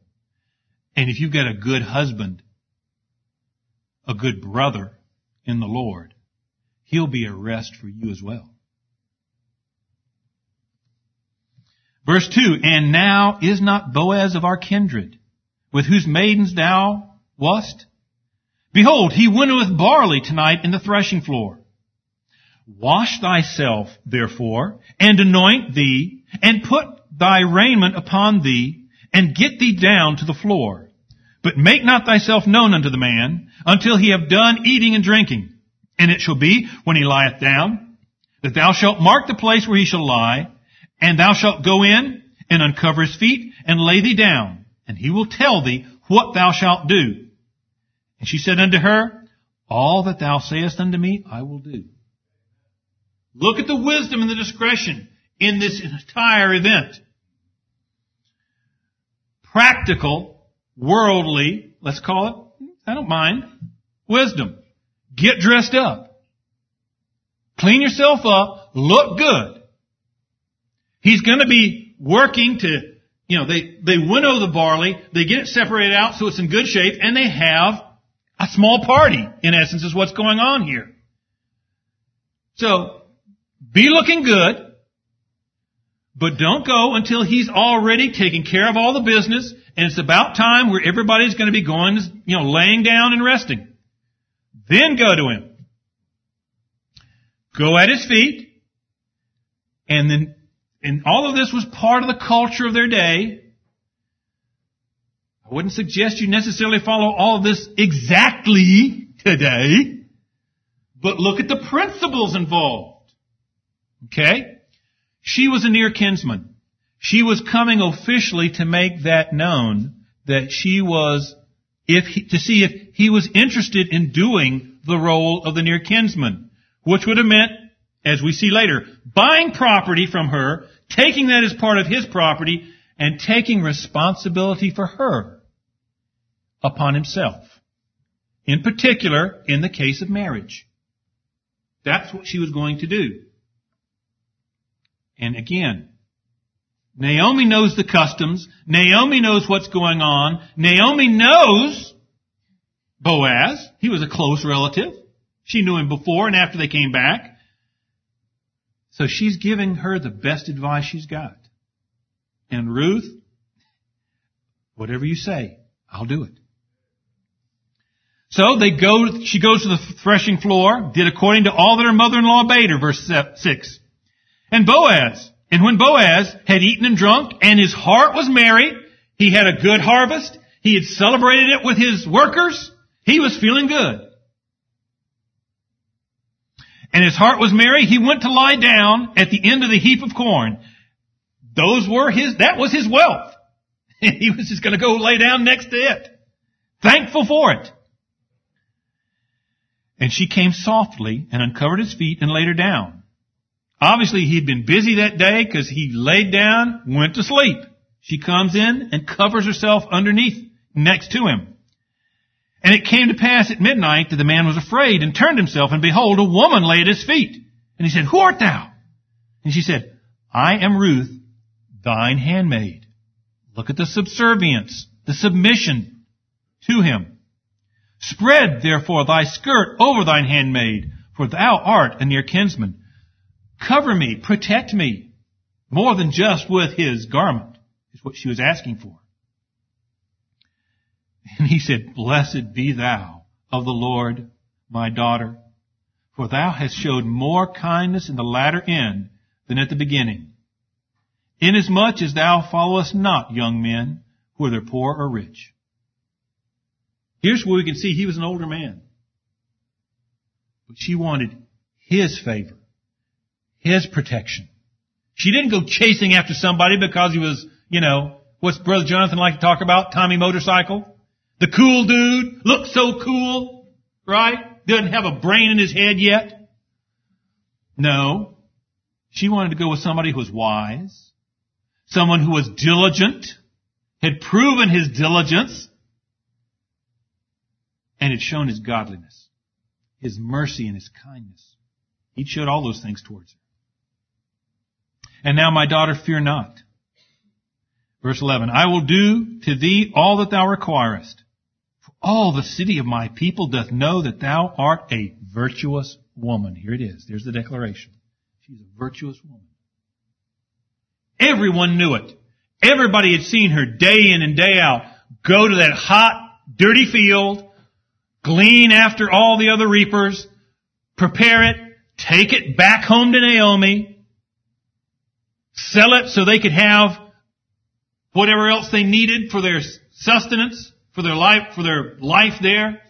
And if you've got a good husband, a good brother in the Lord, he'll be a rest for you as well. Verse 2, And now is not Boaz of our kindred, with whose maidens thou wast? Behold, he winnoweth barley tonight in the threshing floor. Wash thyself, therefore, and anoint thee, and put thy raiment upon thee, and get thee down to the floor. But make not thyself known unto the man, until he have done eating and drinking. And it shall be, when he lieth down, that thou shalt mark the place where he shall lie, and thou shalt go in, and uncover his feet, and lay thee down, and he will tell thee what thou shalt do. And she said unto her, All that thou sayest unto me, I will do. Look at the wisdom and the discretion in this entire event. Practical, worldly, let's call it, I don't mind, wisdom. Get dressed up. Clean yourself up. Look good. He's going to be working to, you know, they, they winnow the barley, they get it separated out so it's in good shape, and they have a small party, in essence, is what's going on here. So, be looking good, but don't go until he's already taken care of all the business, and it's about time where everybody's going to be going, you know, laying down and resting. Then go to him. Go at his feet, and then, and all of this was part of the culture of their day. I wouldn't suggest you necessarily follow all this exactly today, But look at the principles involved. Okay? She was a near kinsman. She was coming officially to make that known that she was, if he, to see if he was interested in doing the role of the near kinsman, which would have meant, as we see later, buying property from her, taking that as part of his property, and taking responsibility for her upon himself. In particular, in the case of marriage. That's what she was going to do. And again, Naomi knows the customs. Naomi knows what's going on. Naomi knows Boaz. He was a close relative. She knew him before and after they came back. So she's giving her the best advice she's got. And Ruth, whatever you say, I'll do it. So they go, she goes to the threshing floor, did according to all that her mother-in-law bade her, verse 6. And Boaz, and when Boaz had eaten and drunk, and his heart was merry, he had a good harvest, he had celebrated it with his workers, he was feeling good. And his heart was merry, he went to lie down at the end of the heap of corn. Those were his, that was his wealth. he was just gonna go lay down next to it. Thankful for it. And she came softly and uncovered his feet and laid her down. Obviously he'd been busy that day because he laid down, went to sleep. She comes in and covers herself underneath, next to him. And it came to pass at midnight that the man was afraid and turned himself and behold, a woman lay at his feet. And he said, Who art thou? And she said, I am Ruth, thine handmaid. Look at the subservience, the submission to him. Spread therefore thy skirt over thine handmaid, for thou art a near kinsman. Cover me, protect me, more than just with his garment, is what she was asking for. And he said, Blessed be thou of the Lord, my daughter, for thou hast showed more kindness in the latter end than at the beginning. Inasmuch as thou followest not young men, whether poor or rich. Here's where we can see he was an older man. But she wanted his favor, his protection. She didn't go chasing after somebody because he was, you know, what's Brother Jonathan like to talk about? Tommy motorcycle? The cool dude, looks so cool, right? Doesn't have a brain in his head yet. No. She wanted to go with somebody who was wise, someone who was diligent, had proven his diligence, and had shown his godliness, his mercy and his kindness. He'd showed all those things towards her. And now my daughter, fear not. Verse 11, I will do to thee all that thou requirest. For all the city of my people doth know that thou art a virtuous woman. Here it is. There's the declaration. She's a virtuous woman. Everyone knew it. Everybody had seen her day in and day out go to that hot, dirty field, glean after all the other reapers, prepare it, take it back home to Naomi, sell it so they could have whatever else they needed for their sustenance, for their life, for their life there.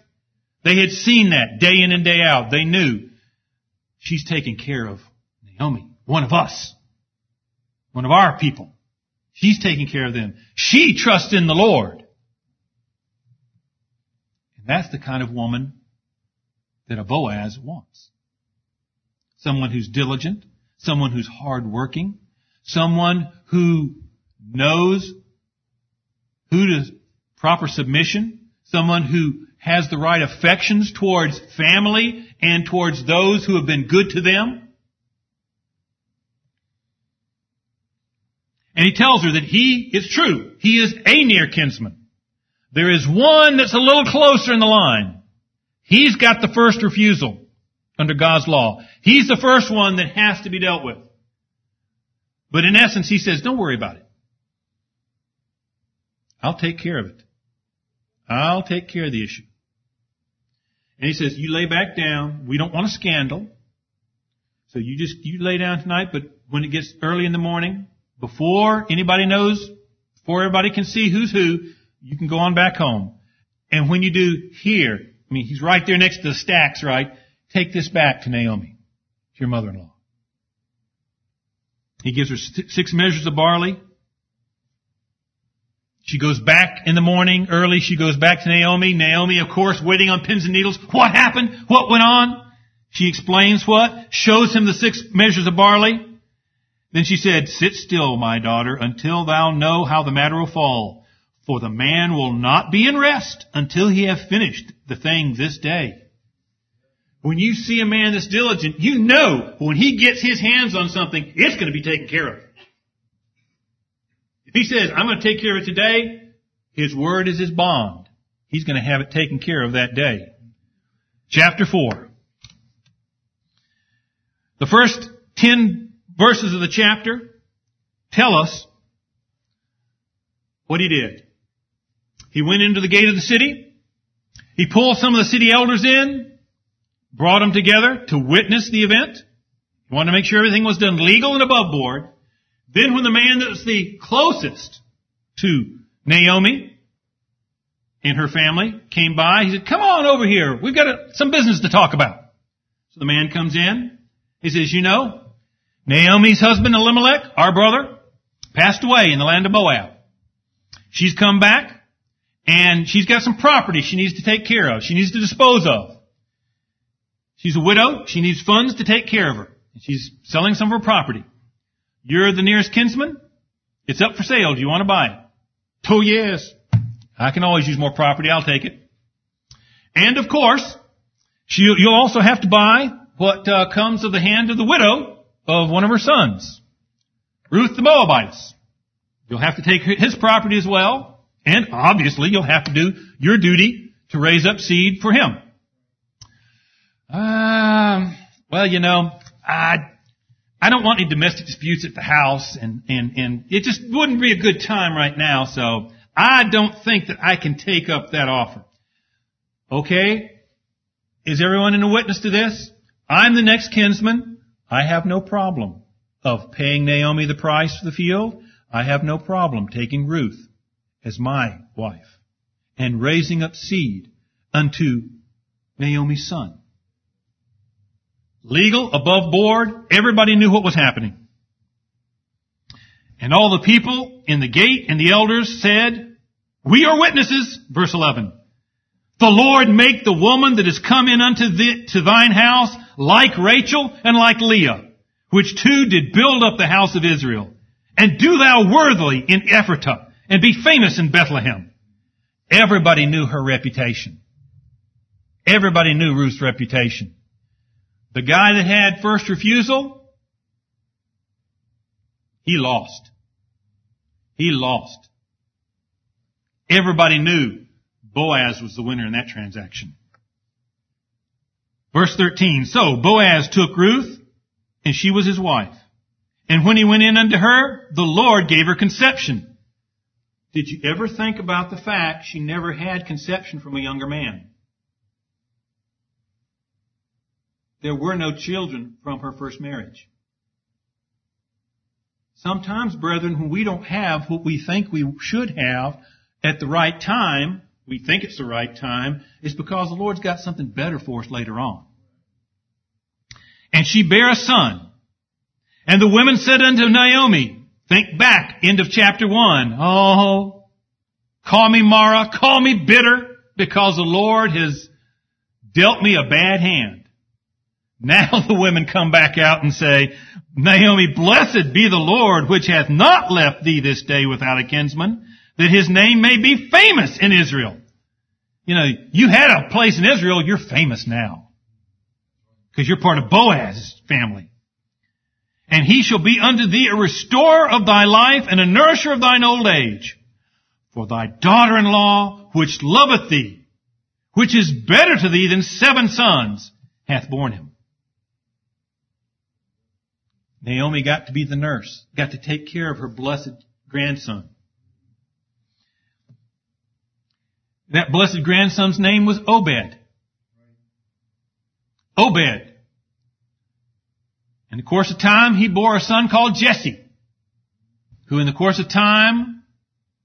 They had seen that day in and day out. They knew she's taking care of Naomi, one of us, one of our people. She's taking care of them. She trusts in the Lord. That's the kind of woman that a Boaz wants. Someone who's diligent, someone who's hardworking, someone who knows who to proper submission, someone who has the right affections towards family and towards those who have been good to them. And he tells her that he is true. He is a near kinsman. There is one that's a little closer in the line. He's got the first refusal under God's law. He's the first one that has to be dealt with. But in essence, he says, don't worry about it. I'll take care of it. I'll take care of the issue. And he says, you lay back down. We don't want a scandal. So you just, you lay down tonight, but when it gets early in the morning, before anybody knows, before everybody can see who's who, you can go on back home. And when you do here, I mean, he's right there next to the stacks, right? take this back to Naomi, to your mother-in-law. He gives her six measures of barley. She goes back in the morning early. She goes back to Naomi. Naomi, of course, waiting on pins and needles. What happened? What went on? She explains what? Shows him the six measures of barley. Then she said, Sit still, my daughter, until thou know how the matter will fall. For the man will not be in rest until he have finished the thing this day. When you see a man that's diligent, you know when he gets his hands on something, it's going to be taken care of. If he says, I'm going to take care of it today, his word is his bond. He's going to have it taken care of that day. Chapter 4. The first ten verses of the chapter tell us what he did. He went into the gate of the city. He pulled some of the city elders in, brought them together to witness the event. He wanted to make sure everything was done legal and above board. Then when the man that was the closest to Naomi and her family came by, he said, come on over here. We've got a, some business to talk about. So the man comes in. He says, you know, Naomi's husband Elimelech, our brother, passed away in the land of Moab. She's come back and she's got some property she needs to take care of. She needs to dispose of. She's a widow. She needs funds to take care of her. She's selling some of her property. You're the nearest kinsman. It's up for sale. Do you want to buy it? Oh yes. I can always use more property. I'll take it. And of course, you'll also have to buy what uh, comes of the hand of the widow of one of her sons, Ruth the Moabitess. You'll have to take his property as well, and obviously you'll have to do your duty to raise up seed for him. Um, well, you know, I I don't want any domestic disputes at the house, and and and it just wouldn't be a good time right now. So I don't think that I can take up that offer. Okay, is everyone in a witness to this? I'm the next kinsman. I have no problem of paying Naomi the price for the field. I have no problem taking Ruth as my wife and raising up seed unto Naomi's son. Legal, above board, everybody knew what was happening. And all the people in the gate and the elders said, We are witnesses, verse 11. The Lord make the woman that is come in unto the, to thine house like Rachel and like Leah, which two did build up the house of Israel. And do thou worthily in Ephratah, and be famous in Bethlehem. Everybody knew her reputation. Everybody knew Ruth's reputation. The guy that had first refusal, he lost. He lost. Everybody knew Boaz was the winner in that transaction. Verse 13, so Boaz took Ruth, and she was his wife. And when he went in unto her, the Lord gave her conception. Did you ever think about the fact she never had conception from a younger man? There were no children from her first marriage. Sometimes, brethren, when we don't have what we think we should have at the right time, we think it's the right time, is because the Lord's got something better for us later on. And she bare a son. And the women said unto Naomi, think back, end of chapter one. Oh, call me Mara, call me bitter, because the Lord has dealt me a bad hand. Now the women come back out and say, Naomi, blessed be the Lord, which hath not left thee this day without a kinsman, that his name may be famous in Israel. You know, you had a place in Israel, you're famous now. Because you're part of Boaz's family. And he shall be unto thee a restorer of thy life and a nourisher of thine old age. For thy daughter-in-law, which loveth thee, which is better to thee than seven sons, hath borne him. Naomi got to be the nurse, got to take care of her blessed grandson. That blessed grandson's name was Obed. Obed. In the course of time, he bore a son called Jesse, who in the course of time,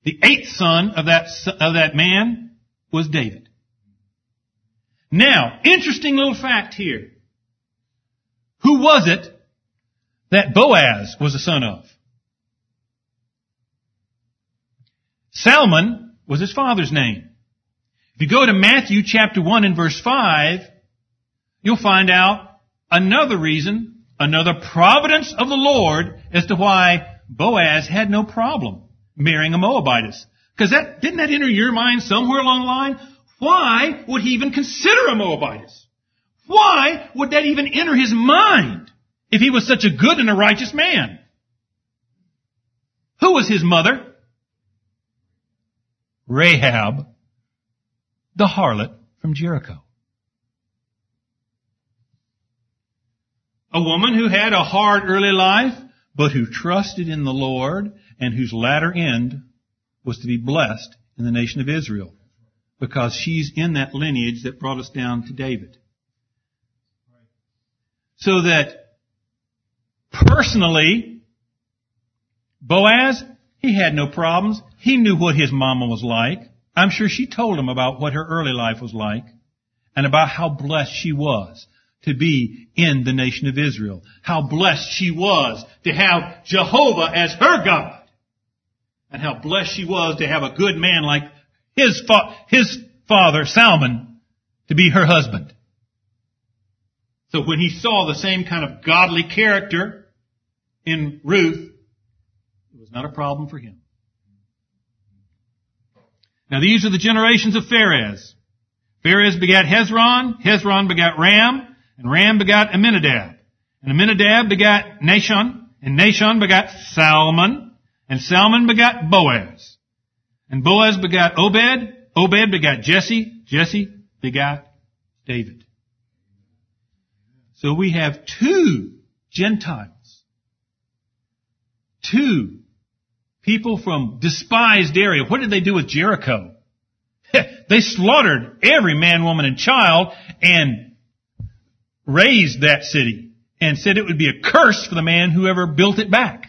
the eighth son of that, of that man was David. Now, interesting little fact here. Who was it that Boaz was a son of? Salmon was his father's name. If you go to Matthew chapter 1 and verse 5, you'll find out another reason, another providence of the Lord as to why Boaz had no problem marrying a Moabitess. Because that, didn't that enter your mind somewhere along the line? Why would he even consider a Moabitess? Why would that even enter his mind if he was such a good and a righteous man? Who was his mother? Rahab, the harlot from Jericho. A woman who had a hard early life, but who trusted in the Lord and whose latter end was to be blessed in the nation of Israel because she's in that lineage that brought us down to David. So that personally, Boaz, he had no problems. He knew what his mama was like. I'm sure she told him about what her early life was like and about how blessed she was to be in the nation of Israel. How blessed she was to have Jehovah as her God. And how blessed she was to have a good man like his, fa- his father, Salmon, to be her husband. So when he saw the same kind of godly character in Ruth, it was not a problem for him. Now these are the generations of Pharez. Pharez begat Hezron, Hezron begat Ram, and Ram begat Amminadab. And Amminadab begat Nahshon, and Nahshon begat Salmon, and Salmon begat Boaz. And Boaz begat Obed, Obed begat Jesse, Jesse begat David. So we have two Gentiles. Two people from despised area. What did they do with Jericho? they slaughtered every man, woman, and child and razed that city and said it would be a curse for the man who ever built it back.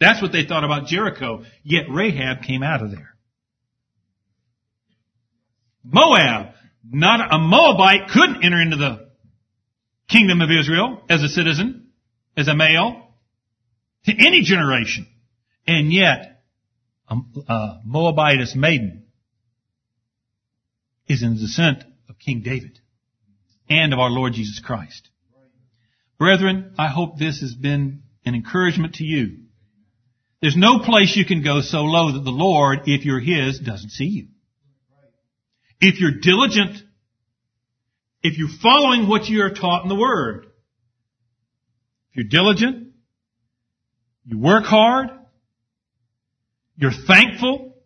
That's what they thought about Jericho. Yet Rahab came out of there. Moab, not a Moabite couldn't enter into the kingdom of Israel as a citizen, as a male, to any generation. And yet, a, a Moabitess maiden is in the descent of King David and of our Lord Jesus Christ. Brethren, I hope this has been an encouragement to you. There's no place you can go so low that the Lord, if you're His, doesn't see you. If you're diligent, if you're following what you are taught in the Word, if you're diligent, you work hard, you're thankful,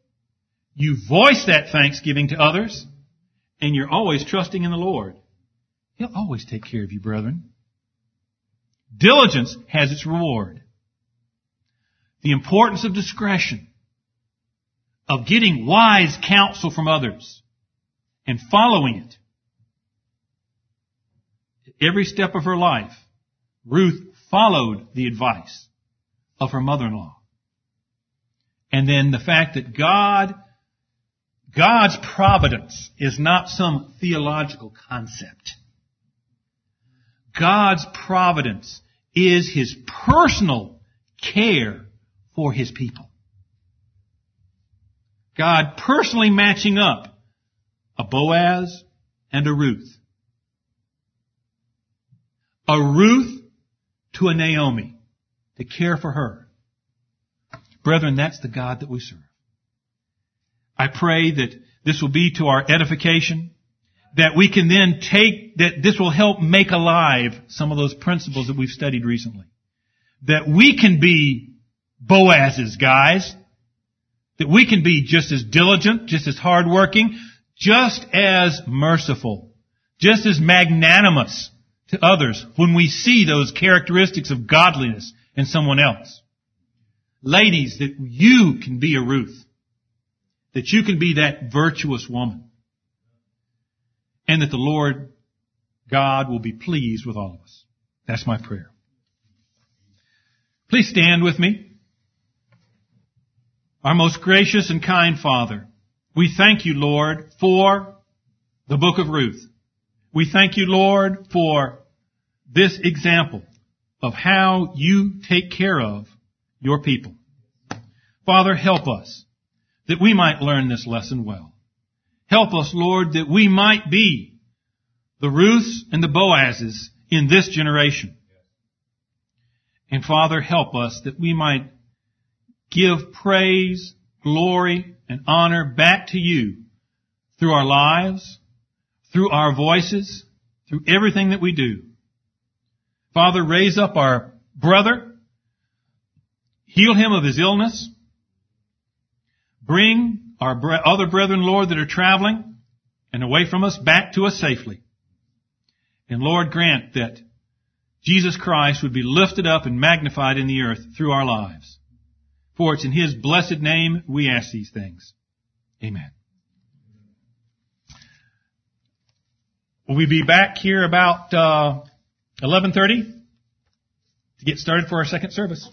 you voice that thanksgiving to others, and you're always trusting in the Lord. He'll always take care of you, brethren. Diligence has its reward. The importance of discretion, of getting wise counsel from others, and following it. Every step of her life, Ruth followed the advice of her mother-in-law. And then the fact that God, God's providence is not some theological concept. God's providence is His personal care for His people. God personally matching up a Boaz and a Ruth. A Ruth to a Naomi to care for her. Brethren, that's the God that we serve. I pray that this will be to our edification, that we can then take, that this will help make alive some of those principles that we've studied recently. That we can be Boaz's guys, that we can be just as diligent, just as hardworking, just as merciful, just as magnanimous to others when we see those characteristics of godliness in someone else. Ladies, that you can be a Ruth. That you can be that virtuous woman. And that the Lord God will be pleased with all of us. That's my prayer. Please stand with me. Our most gracious and kind Father, we thank you, Lord, for the book of Ruth. We thank you, Lord, for this example of how you take care of your people. Father, help us that we might learn this lesson well. Help us, Lord, that we might be the Ruths and the Boazes in this generation. And Father, help us that we might give praise, glory, and honor back to you through our lives, through our voices, through everything that we do. Father, raise up our brother, heal him of his illness, bring our other brethren, Lord, that are traveling and away from us back to us safely. And Lord, grant that Jesus Christ would be lifted up and magnified in the earth through our lives. For it's in His blessed name we ask these things. Amen. Will we be back here about uh, 11:30 to get started for our second service?